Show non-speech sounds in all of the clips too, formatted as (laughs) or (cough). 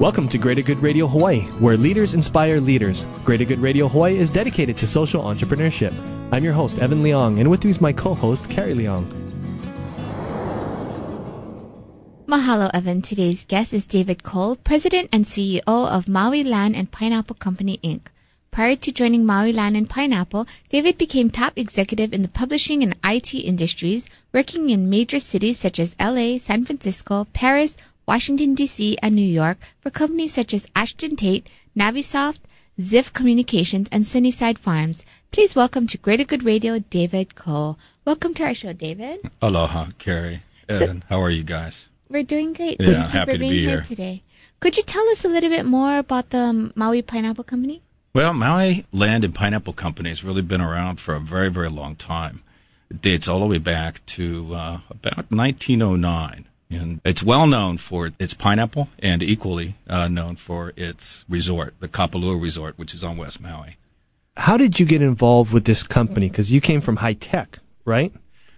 Welcome to Greater Good Radio Hawaii, where leaders inspire leaders. Greater Good Radio Hawaii is dedicated to social entrepreneurship. I'm your host, Evan Leong, and with me is my co host, Carrie Leong. Mahalo, Evan. Today's guest is David Cole, President and CEO of Maui Land and Pineapple Company, Inc. Prior to joining Maui Land and Pineapple, David became top executive in the publishing and IT industries, working in major cities such as LA, San Francisco, Paris, Washington, D.C., and New York for companies such as Ashton Tate, Navisoft, Ziff Communications, and Sunnyside Farms. Please welcome to Greater Good Radio, David Cole. Welcome to our show, David. Aloha, Carrie. Evan, so, how are you guys? We're doing great. Yeah, Thank happy you for being be here here today. Could you tell us a little bit more about the Maui Pineapple Company? Well, Maui Land and Pineapple Company has really been around for a very, very long time. It dates all the way back to uh, about 1909. And it's well known for its pineapple and equally uh, known for its resort, the Kapalua Resort, which is on West Maui. How did you get involved with this company? Because you came from high tech, right?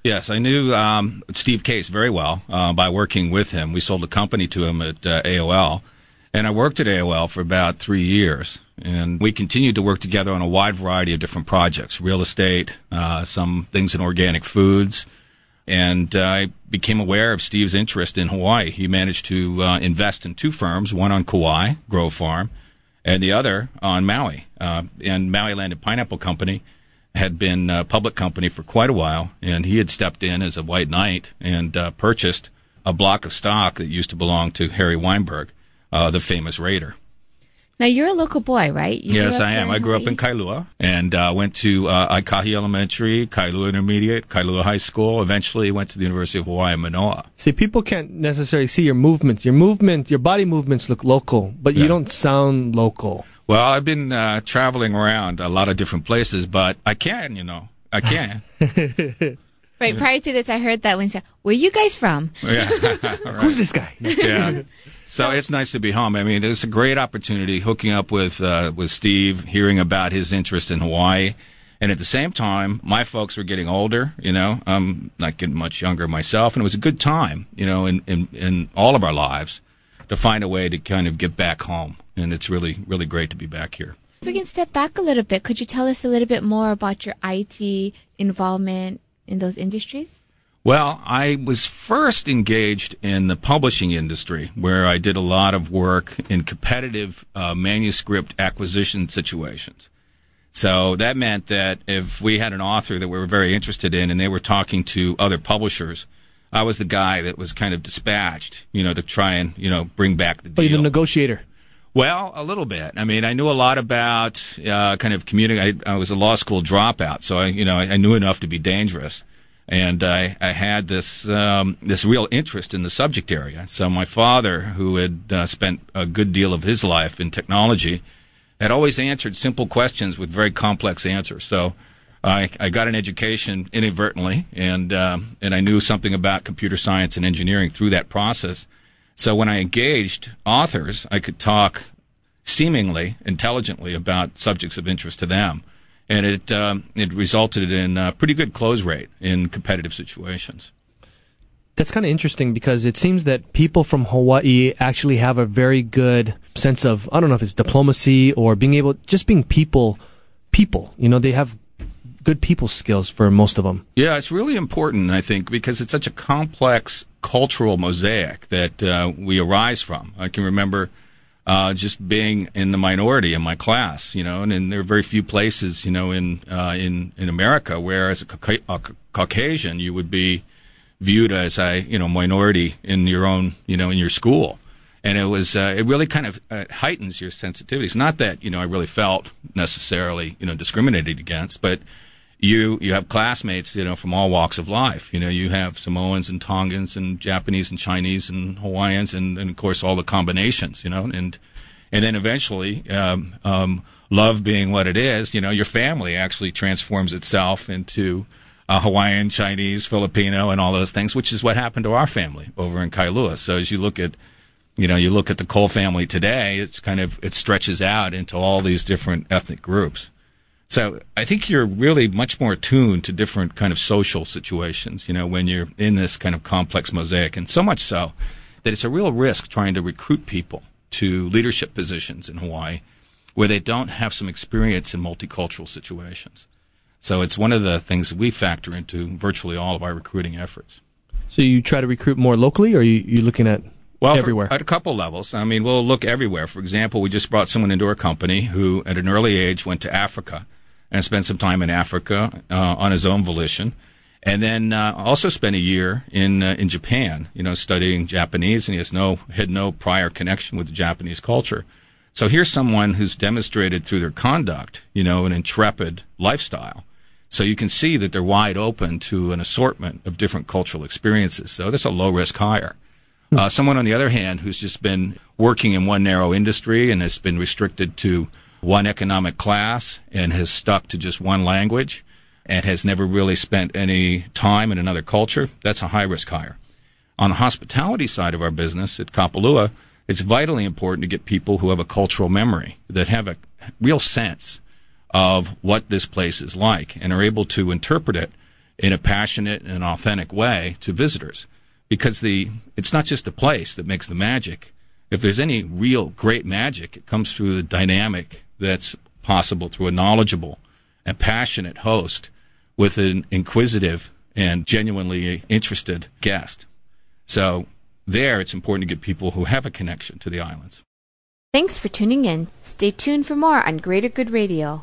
Yes, I knew um, Steve Case very well uh, by working with him. We sold a company to him at uh, AOL, and I worked at AOL for about three years. And we continued to work together on a wide variety of different projects real estate, uh, some things in organic foods, and uh, I became aware of Steve's interest in Hawaii. He managed to uh, invest in two firms, one on Kauai, Grove Farm, and the other on Maui. Uh, and Maui Land and Pineapple Company had been a public company for quite a while, and he had stepped in as a white knight and uh, purchased a block of stock that used to belong to Harry Weinberg, uh, the famous raider. Now you're a local boy, right? You yes, I am. I grew up in Kailua and uh, went to uh, Aikahi Elementary, Kailua Intermediate, Kailua High School. Eventually, went to the University of Hawaii Manoa. See, people can't necessarily see your movements. Your movement, your body movements look local, but you don't sound local. Well, I've been uh, traveling around a lot of different places, but I can, you know, I can. (laughs) Right. Prior to this, I heard that when said, "Where you guys from?" yeah. (laughs) right. Who's this guy? yeah. (laughs) So it's nice to be home. I mean, it's a great opportunity hooking up with uh, with Steve, hearing about his interest in Hawaii, and at the same time, my folks were getting older. You know, I'm not getting much younger myself, and it was a good time. You know, in in, in all of our lives, to find a way to kind of get back home, and it's really really great to be back here. If we can step back a little bit, could you tell us a little bit more about your IT involvement in those industries? Well, I was first engaged in the publishing industry, where I did a lot of work in competitive uh, manuscript acquisition situations. So that meant that if we had an author that we were very interested in and they were talking to other publishers, I was the guy that was kind of dispatched, you know, to try and, you know, bring back the deal. But you're the negotiator. Well, a little bit. I mean, I knew a lot about uh, kind of communicating. I, I, was a law school dropout, so I, you know, I, I knew enough to be dangerous and I, I had this um, this real interest in the subject area. So my father, who had uh, spent a good deal of his life in technology, had always answered simple questions with very complex answers. So I, I got an education inadvertently, and um, and I knew something about computer science and engineering through that process. So when I engaged authors, I could talk seemingly intelligently about subjects of interest to them and it um, it resulted in a pretty good close rate in competitive situations. That's kind of interesting because it seems that people from Hawaii actually have a very good sense of I don't know if it's diplomacy or being able just being people people. You know, they have good people skills for most of them. Yeah, it's really important, I think, because it's such a complex cultural mosaic that uh, we arise from. I can remember uh, just being in the minority in my class, you know, and, and there are very few places, you know, in uh, in in America where as a, Cauca- a Caucasian you would be viewed as a you know minority in your own you know in your school, and it was uh, it really kind of uh, heightens your sensitivities. Not that you know I really felt necessarily you know discriminated against, but you you have classmates, you know, from all walks of life. You know, you have Samoans and Tongans and Japanese and Chinese and Hawaiians and, and of course all the combinations. You know, and and then eventually, um, um, love being what it is, you know, your family actually transforms itself into uh, Hawaiian, Chinese, Filipino, and all those things, which is what happened to our family over in Kailua. So as you look at you know, you look at the Cole family today, it's kind of, it stretches out into all these different ethnic groups. So I think you're really much more attuned to different kind of social situations, you know, when you're in this kind of complex mosaic. And so much so that it's a real risk trying to recruit people to leadership positions in Hawaii where they don't have some experience in multicultural situations. So it's one of the things that we factor into virtually all of our recruiting efforts. So you try to recruit more locally, or are you, you looking at well, everywhere? For, at a couple levels. I mean, we'll look everywhere. For example, we just brought someone into our company who, at an early age, went to Africa and spent some time in Africa uh, on his own volition, and then uh, also spent a year in uh, in Japan, you know, studying Japanese, and he has no had no prior connection with the Japanese culture. So here's someone who's demonstrated through their conduct, you know, an intrepid lifestyle. So you can see that they're wide open to an assortment of different cultural experiences. So that's a low risk hire. Uh, someone on the other hand who's just been working in one narrow industry and has been restricted to one economic class and has stuck to just one language and has never really spent any time in another culture, that's a high risk hire. On the hospitality side of our business at Kapalua, it's vitally important to get people who have a cultural memory, that have a real sense of what this place is like and are able to interpret it in a passionate and authentic way to visitors. Because the, it's not just the place that makes the magic. If there's any real great magic, it comes through the dynamic that's possible through a knowledgeable and passionate host with an inquisitive and genuinely interested guest. So there, it's important to get people who have a connection to the islands. Thanks for tuning in. Stay tuned for more on Greater Good Radio.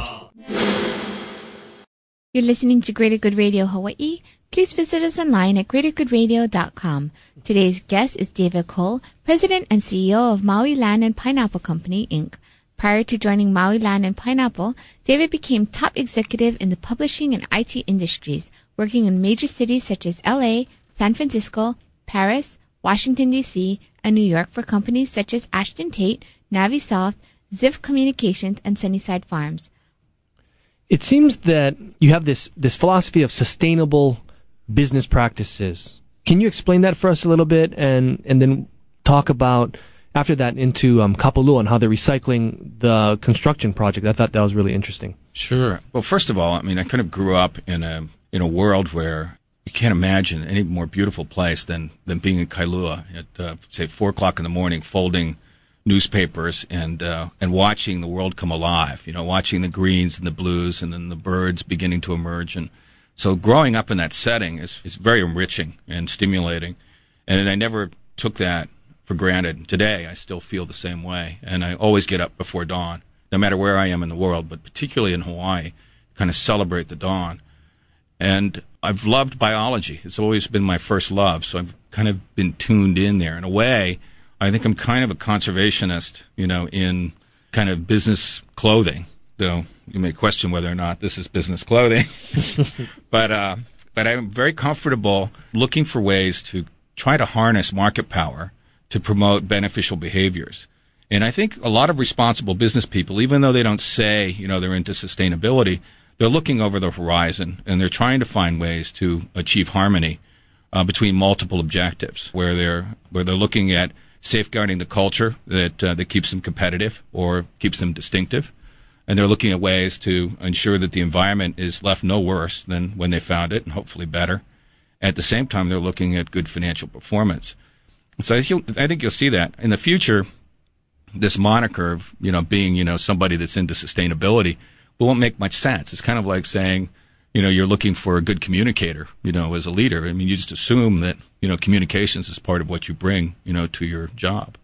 You're listening to Greater Good Radio Hawaii. Please visit us online at greatergoodradio.com. Today's guest is David Cole, President and CEO of Maui Land and Pineapple Company, Inc. Prior to joining Maui Land and Pineapple, David became top executive in the publishing and IT industries, working in major cities such as LA, San Francisco, Paris, Washington, D.C., and New York for companies such as Ashton Tate, Navisoft, Ziff Communications, and Sunnyside Farms. It seems that you have this, this philosophy of sustainable business practices. Can you explain that for us a little bit and, and then talk about after that into um, Kapalua and how they're recycling the construction project? I thought that was really interesting. Sure. Well, first of all, I mean, I kind of grew up in a in a world where you can't imagine any more beautiful place than than being in Kailua at uh, say four o'clock in the morning, folding newspapers and uh, and watching the world come alive. You know, watching the greens and the blues and then the birds beginning to emerge. And so, growing up in that setting is is very enriching and stimulating. And I never took that for granted. Today, I still feel the same way, and I always get up before dawn, no matter where I am in the world, but particularly in Hawaii, kind of celebrate the dawn. And I've loved biology. It's always been my first love, so I've kind of been tuned in there. In a way, I think I'm kind of a conservationist, you know, in kind of business clothing, though you may question whether or not this is business clothing. (laughs) but, uh, but I'm very comfortable looking for ways to try to harness market power to promote beneficial behaviors. And I think a lot of responsible business people, even though they don't say, you know, they're into sustainability, they're looking over the horizon and they're trying to find ways to achieve harmony uh, between multiple objectives, where they're where they're looking at safeguarding the culture that uh, that keeps them competitive or keeps them distinctive, and they're looking at ways to ensure that the environment is left no worse than when they found it, and hopefully better. At the same time, they're looking at good financial performance. So I think you'll see that in the future. This moniker of you know being you know somebody that's into sustainability won't make much sense. It's kind of like saying, you know, you're looking for a good communicator, you know, as a leader. I mean, you just assume that, you know, communications is part of what you bring, you know, to your job.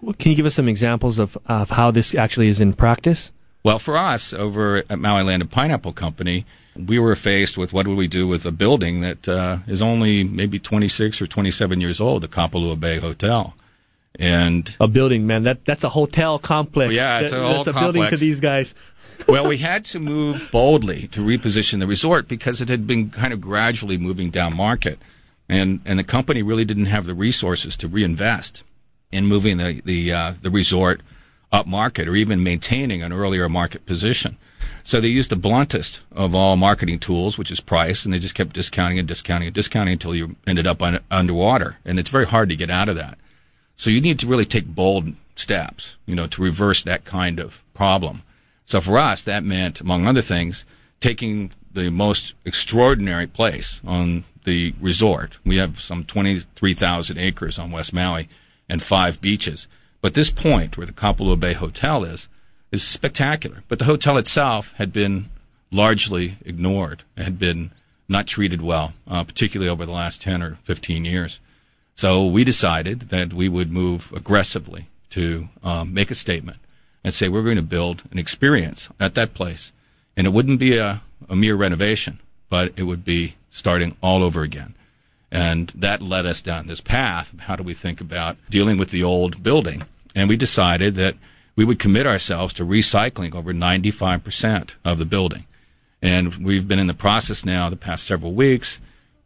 Well, can you give us some examples of, of how this actually is in practice? Well, for us over at Maui Land and Pineapple Company, we were faced with what would we do with a building that uh, is only maybe 26 or 27 years old, the Kapalua Bay Hotel. And a building, man, that that's a hotel complex. Well, yeah, it's that, a whole that's a complex. building to these guys. Well, we had to move boldly to reposition the resort because it had been kind of gradually moving down market, and and the company really didn't have the resources to reinvest in moving the the uh, the resort up market or even maintaining an earlier market position. So they used the bluntest of all marketing tools, which is price, and they just kept discounting and discounting and discounting until you ended up un- underwater, and it's very hard to get out of that. So you need to really take bold steps, you know, to reverse that kind of problem. So for us, that meant, among other things, taking the most extraordinary place on the resort. We have some 23,000 acres on West Maui and five beaches. But this point where the Kapalua Bay Hotel is, is spectacular. But the hotel itself had been largely ignored, had been not treated well, uh, particularly over the last 10 or 15 years. So we decided that we would move aggressively to um, make a statement and say we're going to build an experience at that place. And it wouldn't be a, a mere renovation, but it would be starting all over again. And that led us down this path how do we think about dealing with the old building. And we decided that we would commit ourselves to recycling over 95% of the building. And we've been in the process now the past several weeks,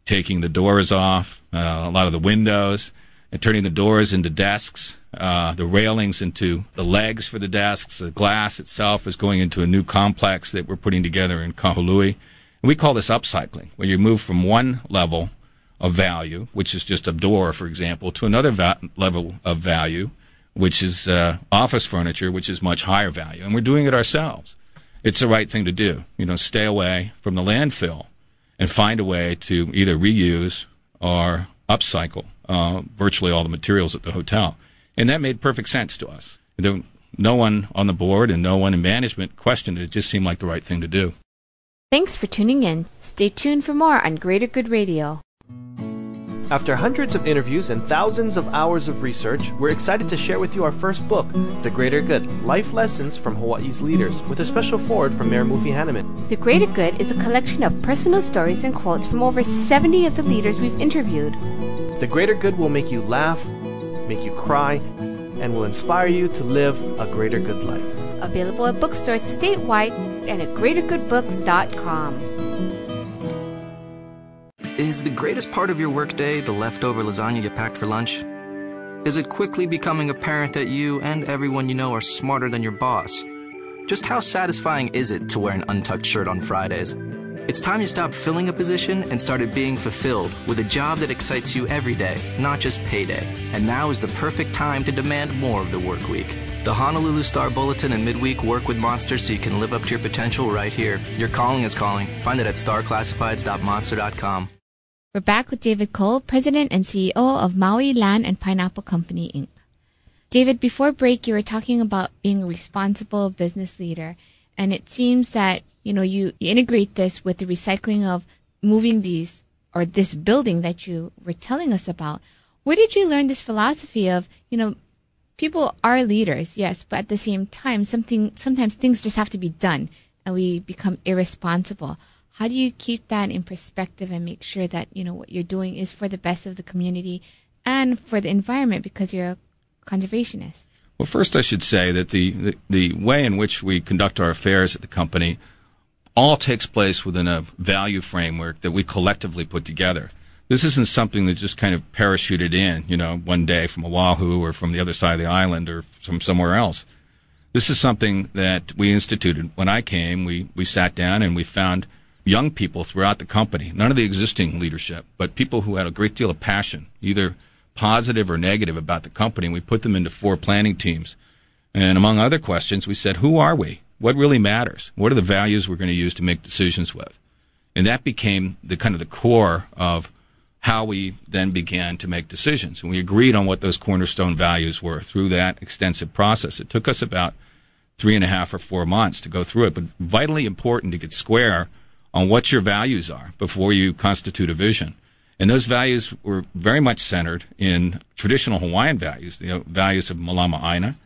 taking the doors off, uh, a lot of the windows, and turning the doors into desks, uh, the railings into the legs for the desks. The glass itself is going into a new complex that we're putting together in Kahului. And we call this upcycling, where you move from one level of value, which is just a door, for example, to another va- level of value, which is uh, office furniture, which is much higher value. And we're doing it ourselves. It's the right thing to do. You know, stay away from the landfill and find a way to either reuse or upcycle uh, virtually all the materials at the hotel. And that made perfect sense to us. There, no one on the board and no one in management questioned it. It just seemed like the right thing to do. Thanks for tuning in. Stay tuned for more on Greater Good Radio. After hundreds of interviews and thousands of hours of research, we're excited to share with you our first book, The Greater Good Life Lessons from Hawaii's Leaders, with a special forward from Mayor Mufi Hannemann. The Greater Good is a collection of personal stories and quotes from over 70 of the leaders we've interviewed. The Greater Good will make you laugh, make you cry, and will inspire you to live a greater good life. Available at bookstores statewide and at greatergoodbooks.com. Is the greatest part of your workday the leftover lasagna you packed for lunch? Is it quickly becoming apparent that you and everyone you know are smarter than your boss? Just how satisfying is it to wear an untucked shirt on Fridays? It's time you stopped filling a position and started being fulfilled with a job that excites you every day, not just payday. And now is the perfect time to demand more of the work week. The Honolulu Star Bulletin and Midweek work with Monster so you can live up to your potential right here. Your calling is calling. Find it at starclassifieds.monster.com. We're back with David Cole, President and CEO of Maui Land and Pineapple Company, Inc. David, before break, you were talking about being a responsible business leader, and it seems that you know you, you integrate this with the recycling of moving these or this building that you were telling us about. Where did you learn this philosophy of you know people are leaders, yes, but at the same time, something sometimes things just have to be done, and we become irresponsible. How do you keep that in perspective and make sure that you know what you're doing is for the best of the community and for the environment because you're a conservationist? Well, first, I should say that the, the, the way in which we conduct our affairs at the company all takes place within a value framework that we collectively put together. This isn't something that just kind of parachuted in, you know, one day from Oahu or from the other side of the island or from somewhere else. This is something that we instituted when I came. We, we sat down and we found young people throughout the company, none of the existing leadership, but people who had a great deal of passion, either positive or negative about the company. We put them into four planning teams. And among other questions, we said, who are we? What really matters? What are the values we're going to use to make decisions with? And that became the kind of the core of how we then began to make decisions. And we agreed on what those cornerstone values were through that extensive process. It took us about three and a half or four months to go through it, but vitally important to get square on what your values are before you constitute a vision. And those values were very much centered in traditional Hawaiian values, the values of Malama Aina,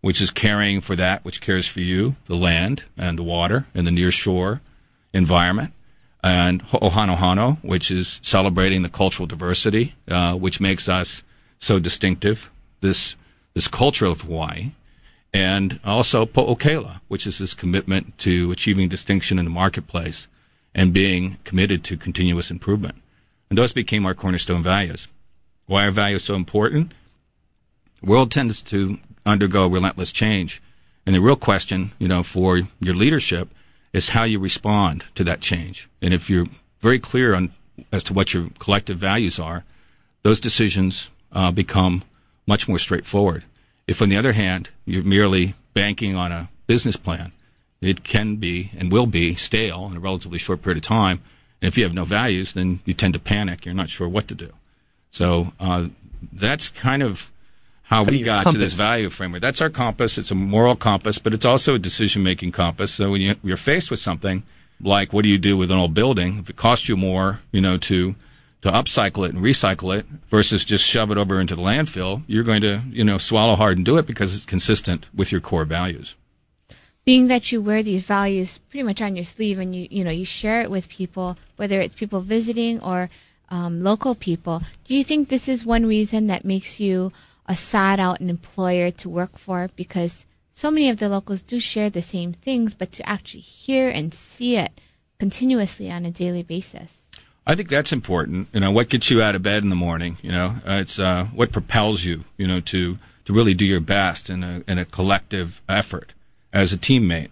which is caring for that which cares for you, the land and the water and the near shore environment, and Ho'ohanohano, which is celebrating the cultural diversity, uh, which makes us so distinctive, this, this culture of Hawaii, and also Po'okela, which is this commitment to achieving distinction in the marketplace and being committed to continuous improvement. And those became our cornerstone values. Why are values so important? The world tends to undergo relentless change. And the real question, you know, for your leadership is how you respond to that change. And if you're very clear on as to what your collective values are, those decisions uh, become much more straightforward. If, on the other hand, you're merely banking on a business plan, it can be and will be stale in a relatively short period of time. And if you have no values, then you tend to panic. You're not sure what to do. So uh, that's kind of how we got compass. to this value framework. That's our compass. It's a moral compass, but it's also a decision making compass. So when you, you're faced with something like what do you do with an old building? If it costs you more, you know, to to upcycle it and recycle it versus just shove it over into the landfill, you're going to, you know, swallow hard and do it because it's consistent with your core values being that you wear these values pretty much on your sleeve and you you know you share it with people whether it's people visiting or um, local people do you think this is one reason that makes you a sought out employer to work for because so many of the locals do share the same things but to actually hear and see it continuously on a daily basis I think that's important. You know, what gets you out of bed in the morning? You know, uh, it's uh, what propels you. You know, to to really do your best in a in a collective effort as a teammate.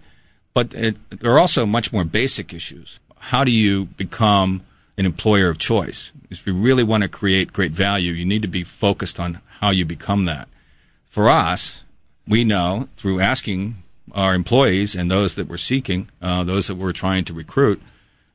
But it, there are also much more basic issues. How do you become an employer of choice? If you really want to create great value, you need to be focused on how you become that. For us, we know through asking our employees and those that we're seeking, uh, those that we're trying to recruit,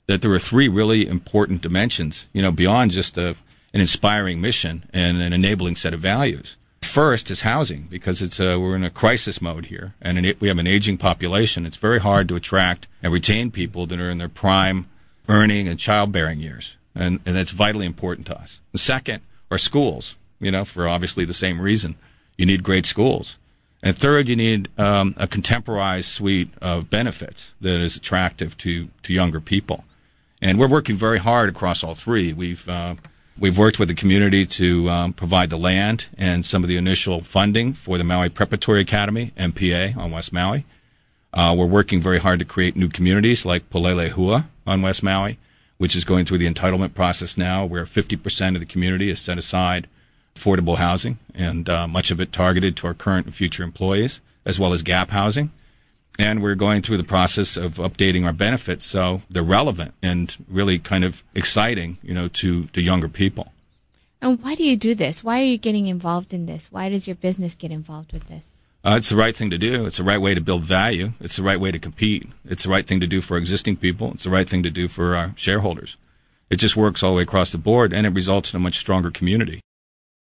that there are three really important dimensions, you know, beyond just a, an inspiring mission and an enabling set of values. First is housing because it's a, we're in a crisis mode here, and an, we have an aging population. It's very hard to attract and retain people that are in their prime earning and childbearing years, and, and that's vitally important to us. The second are schools, you know, for obviously the same reason. You need great schools. And third, you need um, a contemporized suite of benefits that is attractive to, to younger people. And we're working very hard across all three. We've uh, We've worked with the community to um, provide the land and some of the initial funding for the Maui Preparatory Academy, MPA, on West Maui. Uh, we're working very hard to create new communities like Pulelehua on West Maui, which is going through the entitlement process now, where 50% of the community is set aside affordable housing, and uh, much of it targeted to our current and future employees, as well as gap housing and we're going through the process of updating our benefits so they're relevant and really kind of exciting, you know, to, to younger people. And why do you do this? Why are you getting involved in this? Why does your business get involved with this? Uh, it's the right thing to do. It's the right way to build value. It's the right way to compete. It's the right thing to do for existing people. It's the right thing to do for our shareholders. It just works all the way across the board and it results in a much stronger community.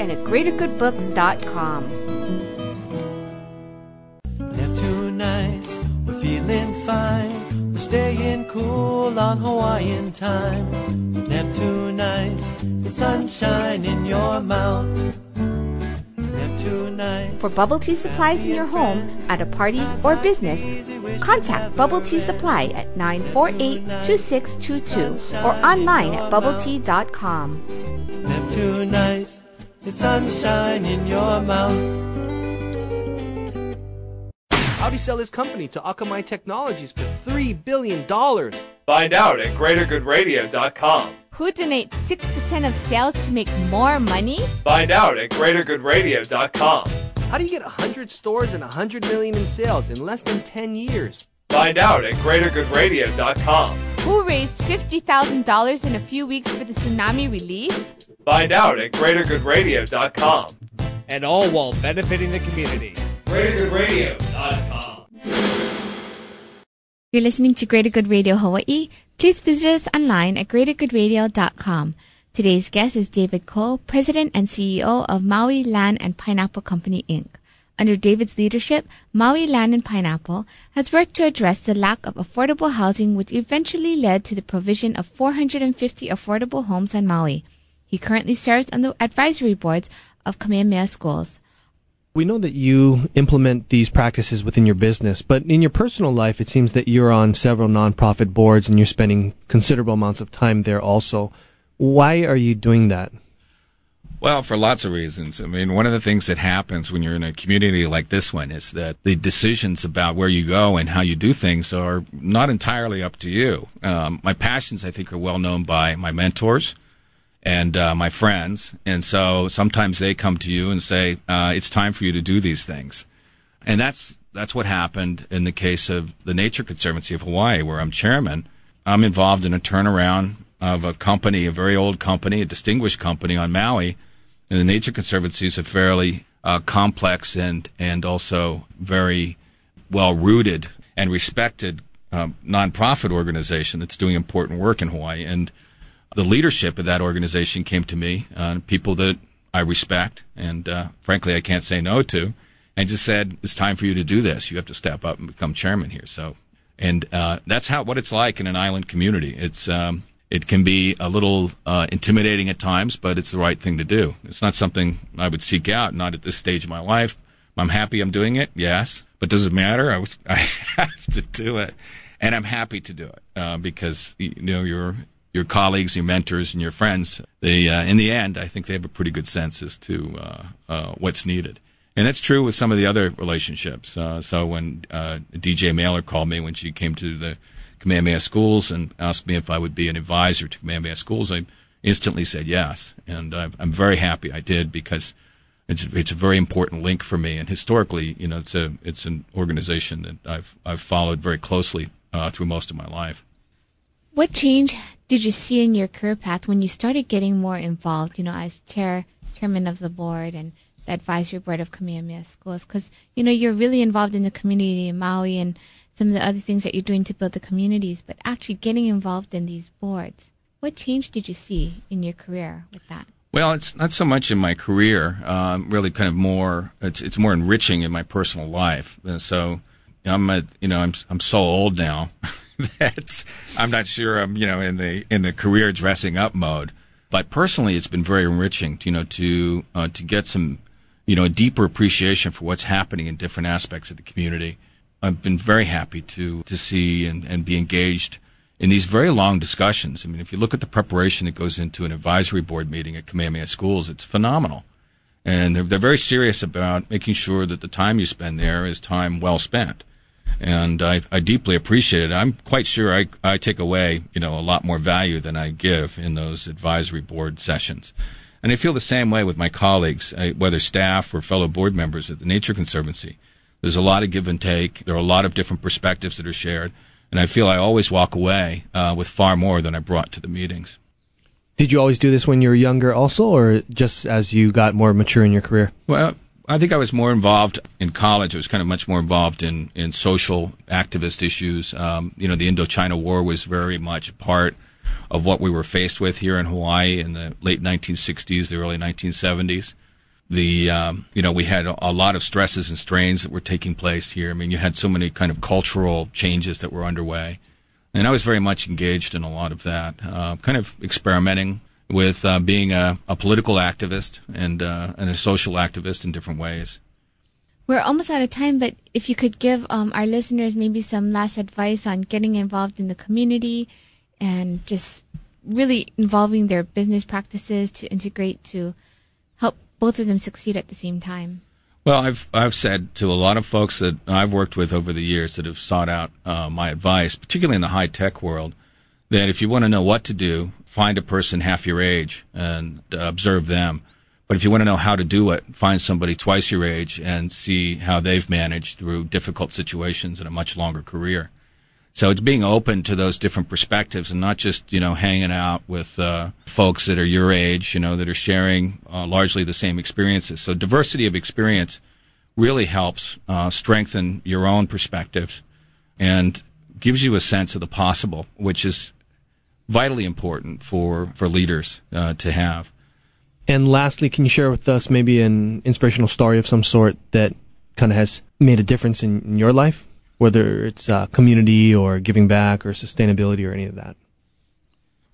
and at greatergoodbooks.com. Neptune Ice, we're feeling fine. We're staying cool on Hawaiian time. Neptune ice, it's sunshine in your mouth. Neptune For bubble tea supplies in your home, at a party, or business, contact Bubble Tea Supply at 948-2622 or online at bubbletea.com. Neptune ice, it's sunshine in your mouth. How'd he sell his company to Akamai Technologies for $3 billion? Find out at greatergoodradio.com. Who donates 6% of sales to make more money? Find out at greatergoodradio.com. How do you get 100 stores and 100 million in sales in less than 10 years? Find out at greatergoodradio.com. Who raised $50,000 in a few weeks for the tsunami relief? Find out at greatergoodradio.com. And all while benefiting the community. greatergoodradio.com. You're listening to Greater Good Radio Hawaii. Please visit us online at greatergoodradio.com. Today's guest is David Cole, President and CEO of Maui Land and Pineapple Company, Inc. Under David's leadership, Maui Land and Pineapple has worked to address the lack of affordable housing which eventually led to the provision of 450 affordable homes on Maui. He currently serves on the advisory boards of Kamehameha Schools. We know that you implement these practices within your business, but in your personal life, it seems that you're on several nonprofit boards and you're spending considerable amounts of time there also. Why are you doing that? Well, for lots of reasons. I mean, one of the things that happens when you're in a community like this one is that the decisions about where you go and how you do things are not entirely up to you. Um, my passions, I think, are well known by my mentors and uh, my friends, and so sometimes they come to you and say, uh, "It's time for you to do these things," and that's that's what happened in the case of the Nature Conservancy of Hawaii, where I'm chairman. I'm involved in a turnaround of a company, a very old company, a distinguished company on Maui and the Nature Conservancy is a fairly uh, complex and and also very well rooted and respected um, nonprofit organization that's doing important work in Hawaii. And the leadership of that organization came to me, uh, people that I respect and uh, frankly I can't say no to, and just said it's time for you to do this. You have to step up and become chairman here. So, and uh, that's how what it's like in an island community. It's um, it can be a little uh, intimidating at times, but it's the right thing to do. It's not something I would seek out, not at this stage of my life. I'm happy I'm doing it, yes, but does it matter? I was (laughs) I have to do it, and I'm happy to do it uh, because you know your your colleagues, your mentors, and your friends. They uh, in the end, I think they have a pretty good sense as to uh, uh, what's needed. And that's true with some of the other relationships. Uh, so when Dee Jay Mailer called me when she came to the Kamehameha Schools and asked me if I would be an advisor to Kamehameha Schools, I instantly said yes. And I'm very happy I did because it's, it's a very important link for me. And historically, you know, it's a, it's an organization that I've, I've followed very closely uh, through most of my life. What change did you see in your career path when you started getting more involved, you know, as chair, chairman of the board and the advisory board of Kamehameha Schools? Because, you know, you're really involved in the community in Maui and some of the other things that you're doing to build the communities, but actually getting involved in these boards. What change did you see in your career with that? Well, it's not so much in my career. Um, really, kind of more. It's it's more enriching in my personal life. And so, I'm a, you know I'm I'm so old now (laughs) that I'm not sure I'm you know in the in the career dressing up mode. But personally, it's been very enriching. To, you know to uh, to get some you know a deeper appreciation for what's happening in different aspects of the community I've been very happy to to see and, and be engaged in these very long discussions. I mean, if you look at the preparation that goes into an advisory board meeting at Kamehameha Schools, it's phenomenal. And they're, they're very serious about making sure that the time you spend there is time well spent. And I, I deeply appreciate it. I'm quite sure I, I take away, you know, a lot more value than I give in those advisory board sessions. And I feel the same way with my colleagues, uh, whether staff or fellow board members at the Nature Conservancy. There's a lot of give and take. There are a lot of different perspectives that are shared. And I feel I always walk away uh, with far more than I brought to the meetings. Did you always do this when you were younger also, or just as you got more mature in your career? Well, I think I was more involved in college. I was kind of much more involved in, in social activist issues. Um, you know, the Indochina War was very much part of what we were faced with here in Hawaii in the late 1960s, the early 1970s the um, you know we had a, lot of stresses and strains that were taking place here. I mean, you had so many kind of cultural changes that were underway, and I was very much engaged in a lot of that, uh, kind of experimenting with uh, being a, a, political activist and uh, and a social activist in different ways. We're almost out of time, but if you could give um, our listeners maybe some last advice on getting involved in the community and just really involving their business practices to integrate to help both of them succeed at the same time. Well, I've I've said to a lot of folks that I've worked with over the years that have sought out uh, my advice, particularly in the high tech world, that if you want to know what to do, find a person half your age and uh, observe them. But if you want to know how to do it, find somebody twice your age and see how they've managed through difficult situations in a much longer career. So it's being open to those different perspectives and not just, you know, hanging out with uh, folks that are your age, you know, that are sharing uh, largely the same experiences. So diversity of experience really helps uh, strengthen your own perspectives and gives you a sense of the possible, which is vitally important for, for leaders uh, to have. And lastly, can you share with us maybe an inspirational story of some sort that kind of has made a difference in, in your life? whether it's uh, community or giving back or sustainability or any of that.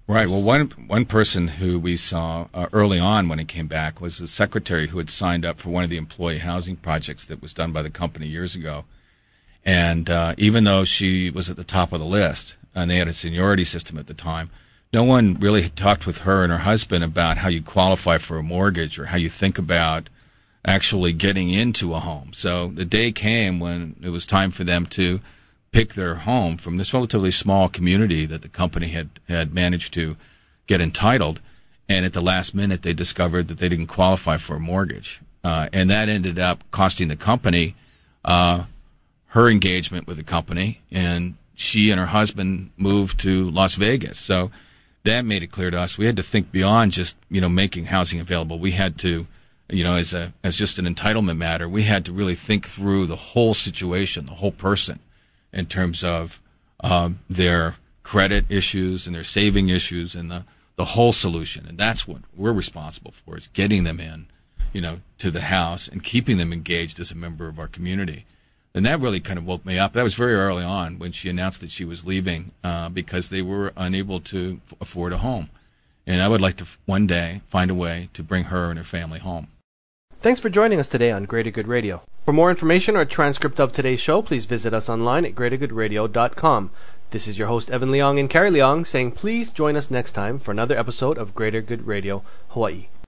Right. Well, one one person who we saw uh, early on when he came back was a secretary who had signed up for one of the employee housing projects that was done by the company years ago. And uh, even though she was at the top of the list, and they had a seniority system at the time, no one really had talked with her and her husband about how you qualify for a mortgage or how you think about actually getting into a home. So the day came when it was time for them to pick their home from this relatively small community that the company had, had managed to get entitled. And at the last minute, they discovered that they didn't qualify for a mortgage. Uh, and that ended up costing the company uh, her engagement with the company. And she and her husband moved to Las Vegas. So that made it clear to us we had to think beyond just you know making housing available. We had to you know, as a as just an entitlement matter, we had to really think through the whole situation, the whole person, in terms of um, their credit issues and their saving issues and the the whole solution. And that's what we're responsible for: is getting them in, you know, to the house and keeping them engaged as a member of our community. And that really kind of woke me up. That was very early on when she announced that she was leaving uh, because they were unable to f- afford a home. And I would like to f- one day find a way to bring her and her family home. Thanks for joining us today on Greater Good Radio. For more information or a transcript of today's show, please visit us online at greatergoodradio.com. This is your host, Evan Leong and Carrie Leong, saying please join us next time for another episode of Greater Good Radio Hawaii.